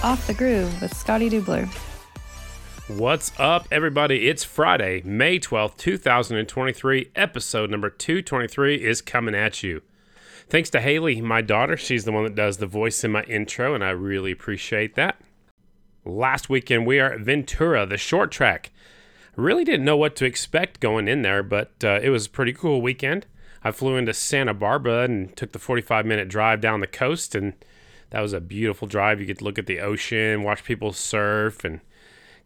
Off the Groove with Scotty Deubler. What's up, everybody? It's Friday, May 12th, 2023. Episode number 223 is coming at you. Thanks to Haley, my daughter. She's the one that does the voice in my intro, and I really appreciate that. Last weekend, we are at Ventura, the short track. Really didn't know what to expect going in there, but uh, it was a pretty cool weekend. I flew into Santa Barbara and took the 45 minute drive down the coast, and that was a beautiful drive. You get to look at the ocean, watch people surf, and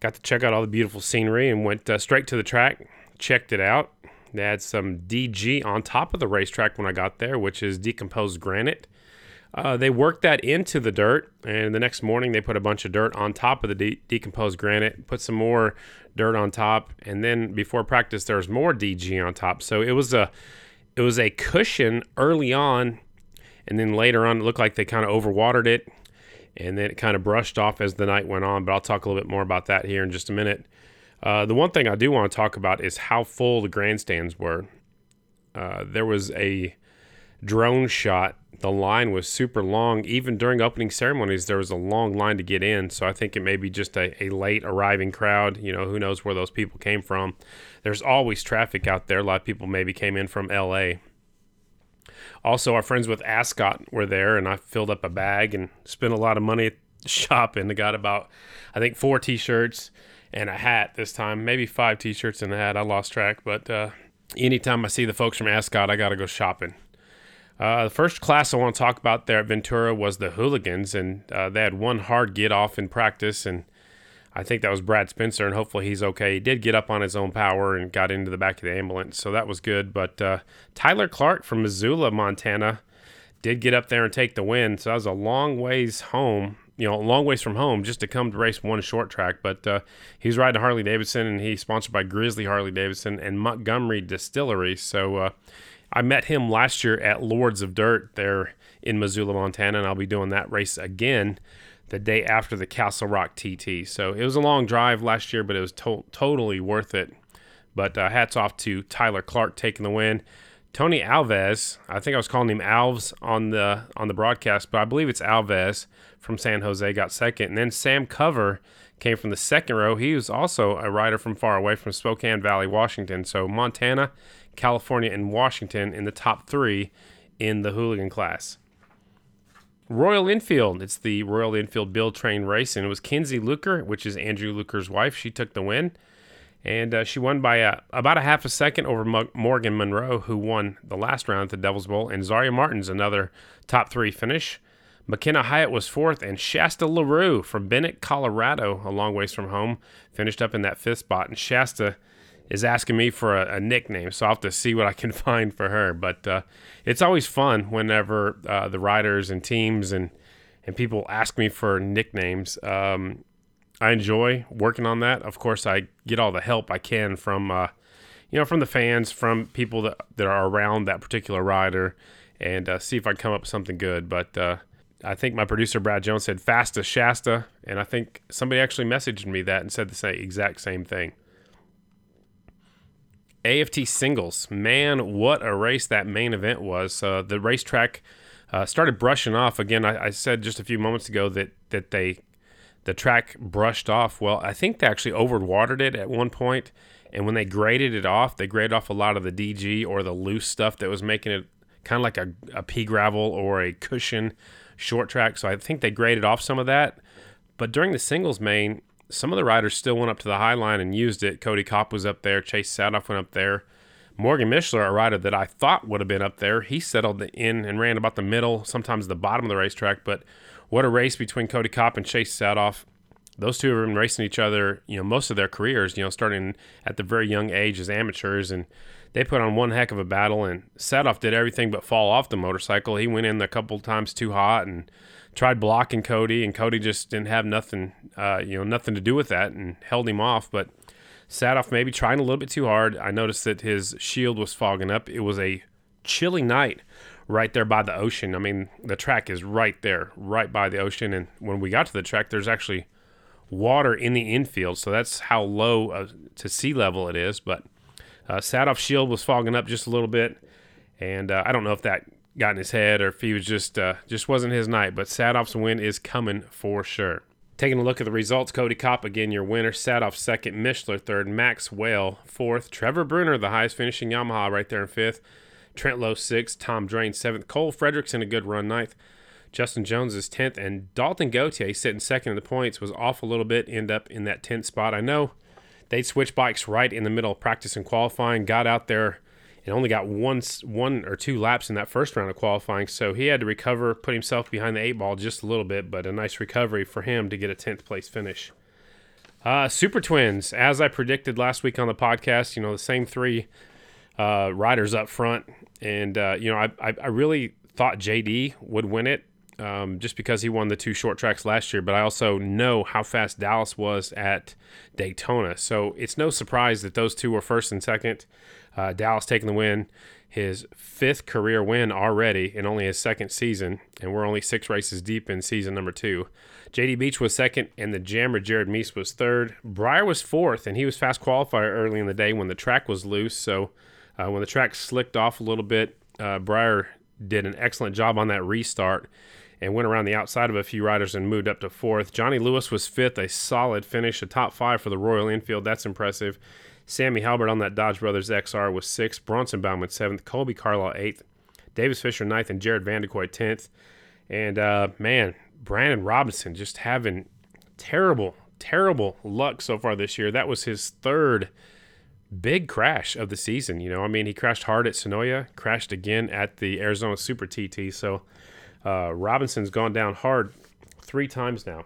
got to check out all the beautiful scenery. And went uh, straight to the track, checked it out. They had some DG on top of the racetrack when I got there, which is decomposed granite. Uh, they worked that into the dirt, and the next morning they put a bunch of dirt on top of the de- decomposed granite, put some more dirt on top, and then before practice there was more DG on top. So it was a it was a cushion early on, and then later on it looked like they kind of overwatered it, and then it kind of brushed off as the night went on. But I'll talk a little bit more about that here in just a minute. Uh, the one thing I do want to talk about is how full the grandstands were. Uh, there was a drone shot. The line was super long. Even during opening ceremonies, there was a long line to get in. So I think it may be just a, a late arriving crowd. You know, who knows where those people came from. There's always traffic out there. A lot of people maybe came in from LA. Also, our friends with Ascot were there, and I filled up a bag and spent a lot of money shopping. I got about, I think, four t shirts and a hat this time, maybe five t shirts and a hat. I lost track, but uh, anytime I see the folks from Ascot, I got to go shopping. Uh, the first class I want to talk about there at Ventura was the Hooligans, and uh, they had one hard get off in practice, and I think that was Brad Spencer, and hopefully he's okay. He did get up on his own power and got into the back of the ambulance, so that was good. But uh, Tyler Clark from Missoula, Montana, did get up there and take the win, so that was a long ways home. You know, a long ways from home just to come to race one short track. But uh, he's riding Harley Davidson, and he's sponsored by Grizzly Harley Davidson and Montgomery Distillery. So uh, I met him last year at Lords of Dirt there in Missoula, Montana, and I'll be doing that race again the day after the Castle Rock TT. So it was a long drive last year, but it was to- totally worth it. But uh, hats off to Tyler Clark taking the win. Tony Alves, I think I was calling him Alves on the on the broadcast, but I believe it's Alves from San Jose got second, and then Sam Cover came from the second row. He was also a rider from far away from Spokane Valley, Washington. So Montana, California, and Washington in the top three in the hooligan class. Royal Enfield. It's the Royal Enfield Build Train race, and it was Kinsey Luker, which is Andrew Luker's wife. She took the win, and uh, she won by uh, about a half a second over Mo- Morgan Monroe, who won the last round at the Devil's Bowl, and Zaria Martin's another top three finish. McKenna Hyatt was fourth, and Shasta LaRue from Bennett, Colorado, a long ways from home, finished up in that fifth spot. And Shasta is asking me for a, a, nickname, so I'll have to see what I can find for her. But uh, it's always fun whenever uh, the riders and teams and and people ask me for nicknames. Um, I enjoy working on that. Of course, I get all the help I can from uh, you know from the fans, from people that that are around that particular rider, and uh, see if I come up with something good. But uh, I think my producer Brad Jones said "fastest Shasta," and I think somebody actually messaged me that and said the same exact same thing. AFT singles. Man, what a race that main event was. Uh, the racetrack uh, started brushing off. Again, I, I, said just a few moments ago that, that they the track brushed off. Well, I think they actually overwatered it at one point, and when they graded it off, they graded off a lot of the DG or the loose stuff that was making it kind of like a, a pea gravel or a cushion short track. So I think they graded off some of that. But during the singles main, some of the riders still went up to the high line and used it. Kody Kopp was up there. Chase Saathoff went up there. Morgan Mishler, a rider that I thought would have been up there, he settled in and ran about the middle, sometimes the bottom of the racetrack. But what a race between Kody Kopp and Chase Saathoff. Those two have been racing each other, you know, most of their careers, you know, starting at the very young age as amateurs. And they put on one heck of a battle. And Saathoff did everything but fall off the motorcycle. He went in a couple times too hot and tried blocking Kody, and Kody just didn't have nothing, uh, you know, nothing to do with that, and held him off. But Saathoff maybe trying a little bit too hard. I noticed that his shield was fogging up. It was a chilly night right there by the ocean. I mean, the track is right there, right by the ocean. And when we got to the track, there's actually water in the infield, so that's how low uh, to sea level it is. But uh, Saathoff's shield was fogging up just a little bit, and uh, I don't know if that got in his head or if he was just uh, just wasn't his night. But Saathoff's win is coming for sure. Taking a look at the results, Kody Kopp again your winner, Saathoff second, Mishler third, Max Whale fourth, Trevor Brunner the highest finishing Yamaha right there in fifth, Trent Lowe sixth, Tom Drain seventh, Cole Fredrickson a good run ninth, Justin Jones is tenth, and Dalton Gauthier sitting second in the points was off a little bit, end up in that tenth spot. I know they switched bikes right in the middle of practice and qualifying, got out there and only got one one or two laps in that first round of qualifying. So he had to recover, put himself behind the eight ball just a little bit, but a nice recovery for him to get a tenth place finish. Uh, Super Twins, as I predicted last week on the podcast, you know the same three uh, riders up front, and uh, you know I, I, I really thought JD would win it. Um, just because he won the two short tracks last year, but I also know how fast Dallas was at Daytona. So it's no surprise that those two were first and second. Uh, Dallas taking the win, his fifth career win already in only his second season, and we're only six races deep in season number two. JD Beach was second, and the jammer Jared Mees was third. Briar was fourth, and he was fast qualifier early in the day when the track was loose. So uh, when the track slicked off a little bit, uh, Briar did an excellent job on that restart and went around the outside of a few riders and moved up to fourth. Johnny Lewis was fifth, a solid finish, a top five for the Royal Enfield. That's impressive. Sammy Halbert on that Dodge Brothers XR was sixth. Bronson Bauman seventh. Kolby Carlile eighth. Davis Fisher ninth, and Jared Vanderkooi tenth. And uh, man, Brandon Robinson just having terrible, terrible luck so far this year. That was his third big crash of the season. You know, I mean, he crashed hard at Senoia, crashed again at the Arizona Super TT. So uh, Robinson's gone down hard three times now.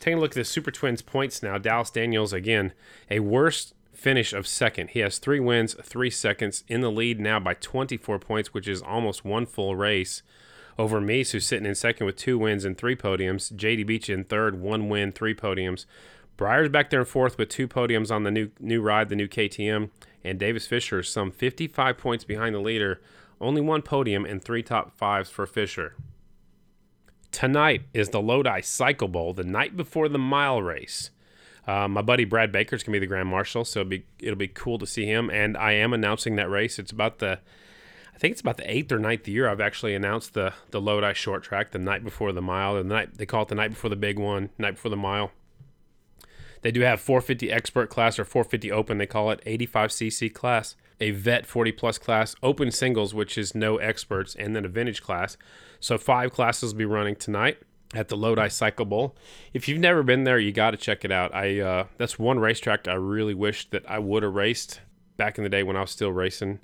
Taking a look at the Super Twins points now. Dallas Daniels again, a worst finish of second. He has three wins, three seconds in the lead now by 24 points, which is almost one full race over Mees, who's sitting in second with two wins and three podiums. JD Beach in third, one win, three podiums. Briar's back there in fourth with two podiums on the new new ride, the new KTM, and Davis Fisher some 55 points behind the leader, only one podium and three top fives for Fisher. Tonight is the Lodi Cycle Bowl, the night before the mile race. Uh, my buddy Brad Baker's gonna be the Grand Marshal, so it'll be it'll be cool to see him. And I am announcing that race. It's about the, I think it's about the eighth or ninth year I've actually announced the the Lodi short track the night before the mile. The night they call it the night before the big one, night before the mile. They do have 450 expert class or 450 open. They call it 85cc class, a vet 40 plus class, open singles, which is no experts, and then a vintage class. So five classes will be running tonight at the Lodi Cycle Bowl. If you've never been there, you got to check it out. I uh, that's one racetrack I really wish that I would have raced back in the day when I was still racing.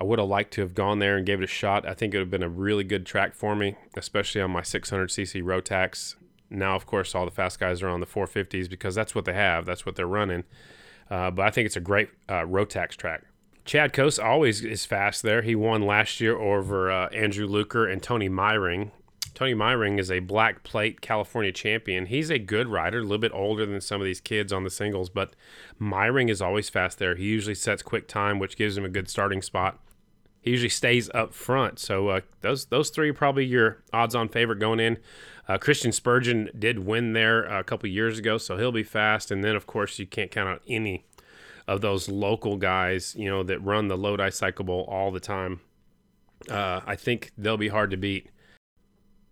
I would have liked to have gone there and gave it a shot. I think it would have been a really good track for me, especially on my 600cc Rotax. Now, of course, all the fast guys are on the 450s because that's what they have. That's what they're running. Uh, but I think it's a great uh, Rotax track. Chad Cose always is fast there. He won last year over uh, Andrew Luker and Tony Meyring Tony Myring is a black plate California champion. He's a good rider, a little bit older than some of these kids on the singles, but Myring is always fast there. He usually sets quick time, which gives him a good starting spot. He usually stays up front. So uh, those those three probably your odds-on favorite going in. Uh, Christian Spurgeon did win there a couple years ago, so he'll be fast. And then, of course, you can't count out any of those local guys, you know, that run the Lodi Cycle Bowl all the time. Uh, I think they'll be hard to beat.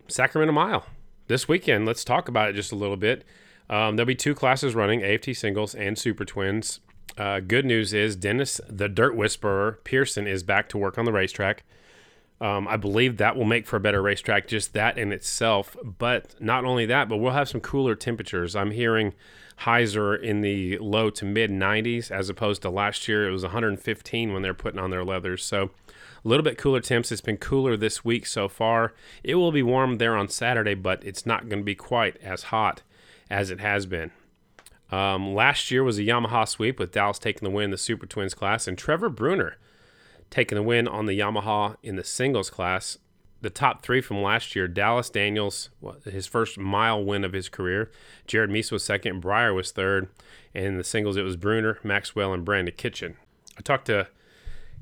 Sacramento Mile this weekend. Let's talk about it just a little bit. Um, there'll be two classes running AFT singles and super twins. Uh, good news is Dennis, the dirt whisperer, Pearson is back to work on the racetrack. Um, I believe that will make for a better racetrack, just that in itself. But not only that, but we'll have some cooler temperatures. I'm hearing highs are in the low to mid 90s as opposed to last year. It was 115 when they're putting on their leathers. So a little bit cooler temps. It's been cooler this week so far. It will be warm there on Saturday, but it's not going to be quite as hot as it has been. Um, last year was a Yamaha sweep with Dallas taking the win in the Super Twins class and Trevor Brunner taking the win on the Yamaha in the singles class. The top three from last year Dallas Daniels, his first mile win of his career. Jared Mees was second, Briar was third. And in the singles, it was Brunner, Maxwell, and Brandon Kitchen. I talked to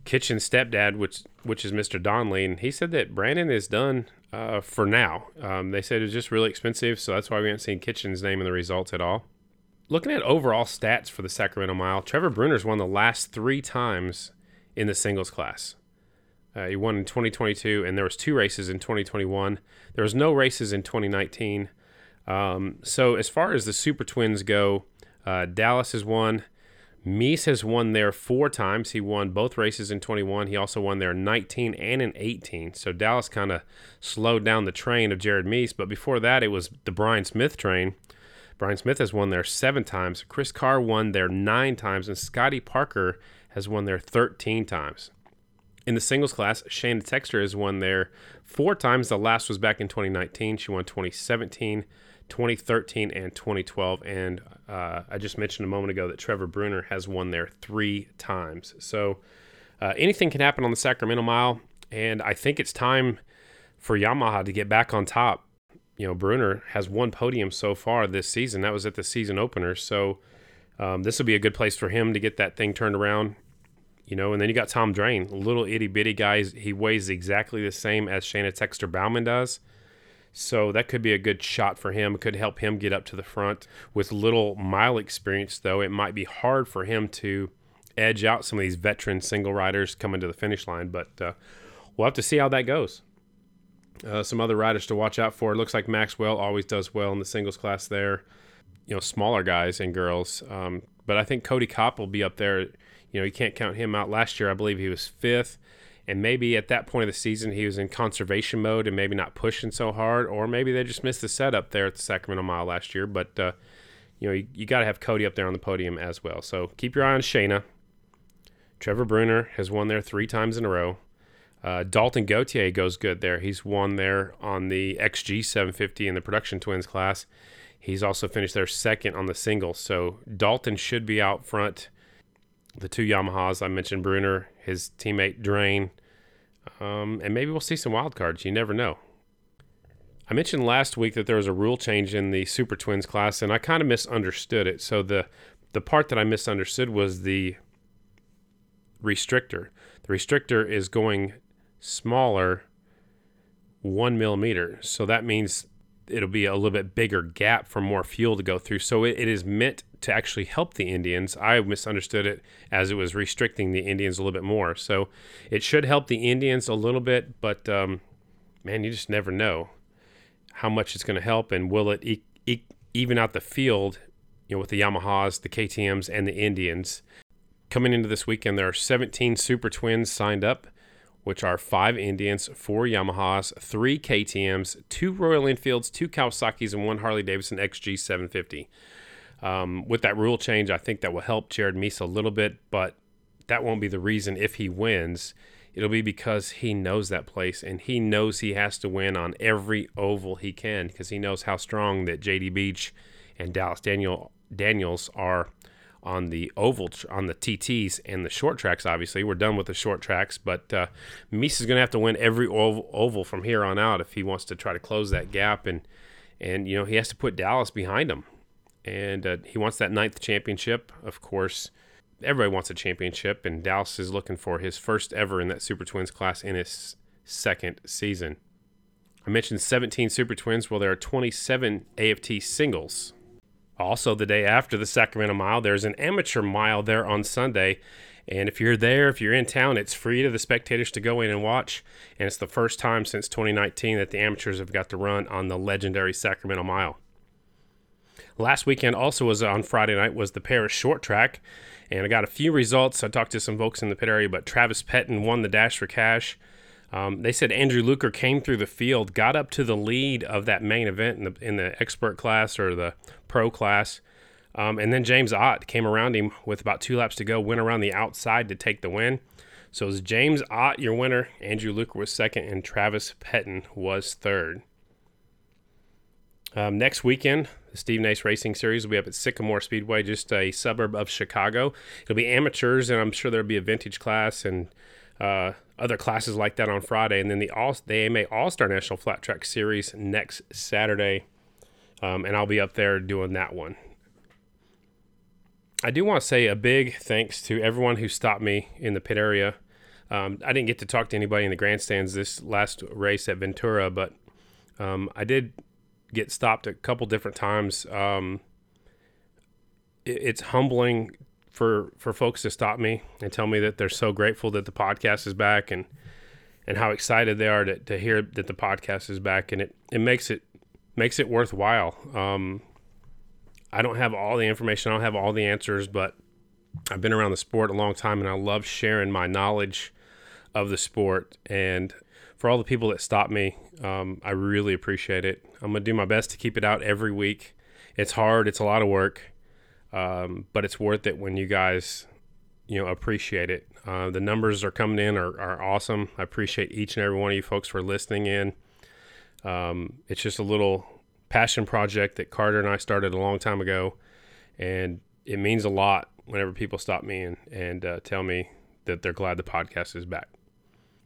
Kitchen stepdad, which which is Mr. Donley, and he said that Brandon is done uh, for now. Um, they said it was just really expensive, so that's why we haven't seen Kitchen's name in the results at all. Looking at overall stats for the Sacramento Mile, Trevor Brunner's won the last three times in the singles class. Uh, he won in 2022, and there was two races in 2021. There was no races in 2019. Um, so as far as the Super Twins go, uh, Dallas has won. Mees has won there four times. He won both races in 21. He also won there in 19 and in 18. So Dallas kind of slowed down the train of Jared Mees. But before that, it was the Bryan Smith train. Bryan Smith has won there seven times. Chris Carr won there nine times. And Scotty Parker has won there 13 times. In the singles class, Shayna Texter has won there four times. The last was back in 2019. She won 2017. 2013 and 2012. And uh, I just mentioned a moment ago that Trevor Brunner has won there three times. So uh, anything can happen on the Sacramento Mile. And I think it's time for Yamaha to get back on top. You know, Brunner has one podium so far this season. That was at the season opener. So um, this will be a good place for him to get that thing turned around. You know, and then you got Tom Drain, little itty bitty guy. He weighs exactly the same as Shayna Texter Bauman does. So that could be a good shot for him. It could help him get up to the front. With little mile experience, though, it might be hard for him to edge out some of these veteran single riders coming to the finish line. But uh, we'll have to see how that goes. Uh, some other riders to watch out for. It looks like Max Whale always does well in the singles class there. You know, smaller guys and girls. Um, but I think Kody Kopp will be up there. You know, you can't count him out. Last year, I believe he was fifth and maybe at that point of the season he was in conservation mode and maybe not pushing so hard, or maybe they just missed the setup there at the Sacramento Mile last year. But uh, you know, you, you got to have Kody up there on the podium as well. So keep your eye on Shayna. Trevor Brunner has won there three times in a row. Uh, Dalton Gauthier goes good there. He's won there on the XG 750 in the production twins class. He's also finished there second on the single. So Dalton should be out front the two Yamahas I mentioned, Brunner, his teammate Drain, um, and maybe we'll see some wild cards. You never know. I mentioned last week that there was a rule change in the Super Twins class, and I kind of misunderstood it. So the the part that I misunderstood was the restrictor. The restrictor is going smaller one millimeter, so that means it'll be a little bit bigger gap for more fuel to go through. So it, it is meant to actually help the Indians. I misunderstood it as it was restricting the Indians a little bit more. So it should help the Indians a little bit, but um, man, you just never know how much it's going to help and will it e- e- even out the field, you know, with the Yamahas, the KTM's, and the Indians. Coming into this weekend, there are 17 Super Twins signed up which are five Indians, four Yamahas, three KTMs, two Royal Enfields, two Kawasaki's, and one Harley Davidson XG 750. Um, with that rule change, I think that will help Jared Mees a little bit, but that won't be the reason if he wins. It'll be because he knows that place and he knows he has to win on every oval he can because he knows how strong that JD Beach and Dallas Daniel Daniels are on the oval on the TTs and the short tracks. Obviously, we're done with the short tracks, but uh, is going to have to win every oval, oval from here on out if he wants to try to close that gap, and and you know he has to put Dallas behind him, and uh, he wants that ninth championship. Of course, everybody wants a championship, and Dallas is looking for his first ever in that Super Twins class in his second season. I mentioned 17 Super Twins. Well, there are 27 AFT singles also, the day after the Sacramento Mile, there's an amateur mile there on Sunday. And if you're there, if you're in town, it's free to the spectators to go in and watch. And it's the first time since 2019 that the amateurs have got to run on the legendary Sacramento Mile. Last weekend also was on Friday night was the Perris short track. And I got a few results. I talked to some folks in the pit area, but Travis Petton won the dash for cash. Um, they said Andrew Luker came through the field, got up to the lead of that main event in the, in the expert class or the pro class. Um, and then James Ott came around him with about two laps to go, went around the outside to take the win. So it was James Ott your winner. Andrew Luker was second, and Travis Petton was third. Um, next weekend, Steve Nace Racing Series will be up at Sycamore Speedway, just a suburb of Chicago. It'll be amateurs, and I'm sure there'll be a vintage class and uh, other classes like that on Friday, and then the all the AMA All Star National Flat Track Series next Saturday, um, and I'll be up there doing that one. I do want to say a big thanks to everyone who stopped me in the pit area. Um, I didn't get to talk to anybody in the grandstands this last race at Ventura, but um, I did get stopped a couple different times. Um, it, it's humbling for for folks to stop me and tell me that they're so grateful that the podcast is back and and how excited they are to, to hear that the podcast is back and it, it makes it makes it worthwhile. Um, I don't have all the information, I don't have all the answers, but I've been around the sport a long time and I love sharing my knowledge of the sport. And for all the people that stop me, um, I really appreciate it. I'm going to do my best to keep it out every week. It's hard, it's a lot of work, um, but it's worth it when you guys, you know, appreciate it. Uh, the numbers are coming in are, are awesome. I appreciate each and every one of you folks for listening in. Um, it's just a little passion project that Carter and I started a long time ago, and it means a lot whenever people stop me and, and uh, tell me that they're glad the podcast is back.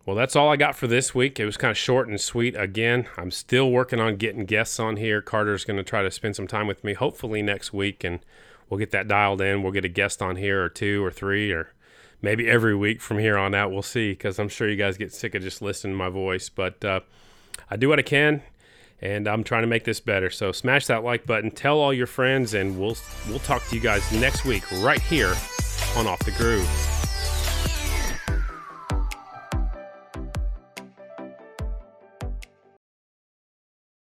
Well, that's all I got for this week. It was kind of short and sweet. Again, I'm still working on getting guests on here. Carter's going to try to spend some time with me, hopefully next week, and we'll get that dialed in. We'll get a guest on here or two or three or maybe every week from here on out. We'll see because I'm sure you guys get sick of just listening to my voice. But uh, I do what I can, and I'm trying to make this better. So smash that like button, tell all your friends, and we'll we'll talk to you guys next week right here on Off the Groove.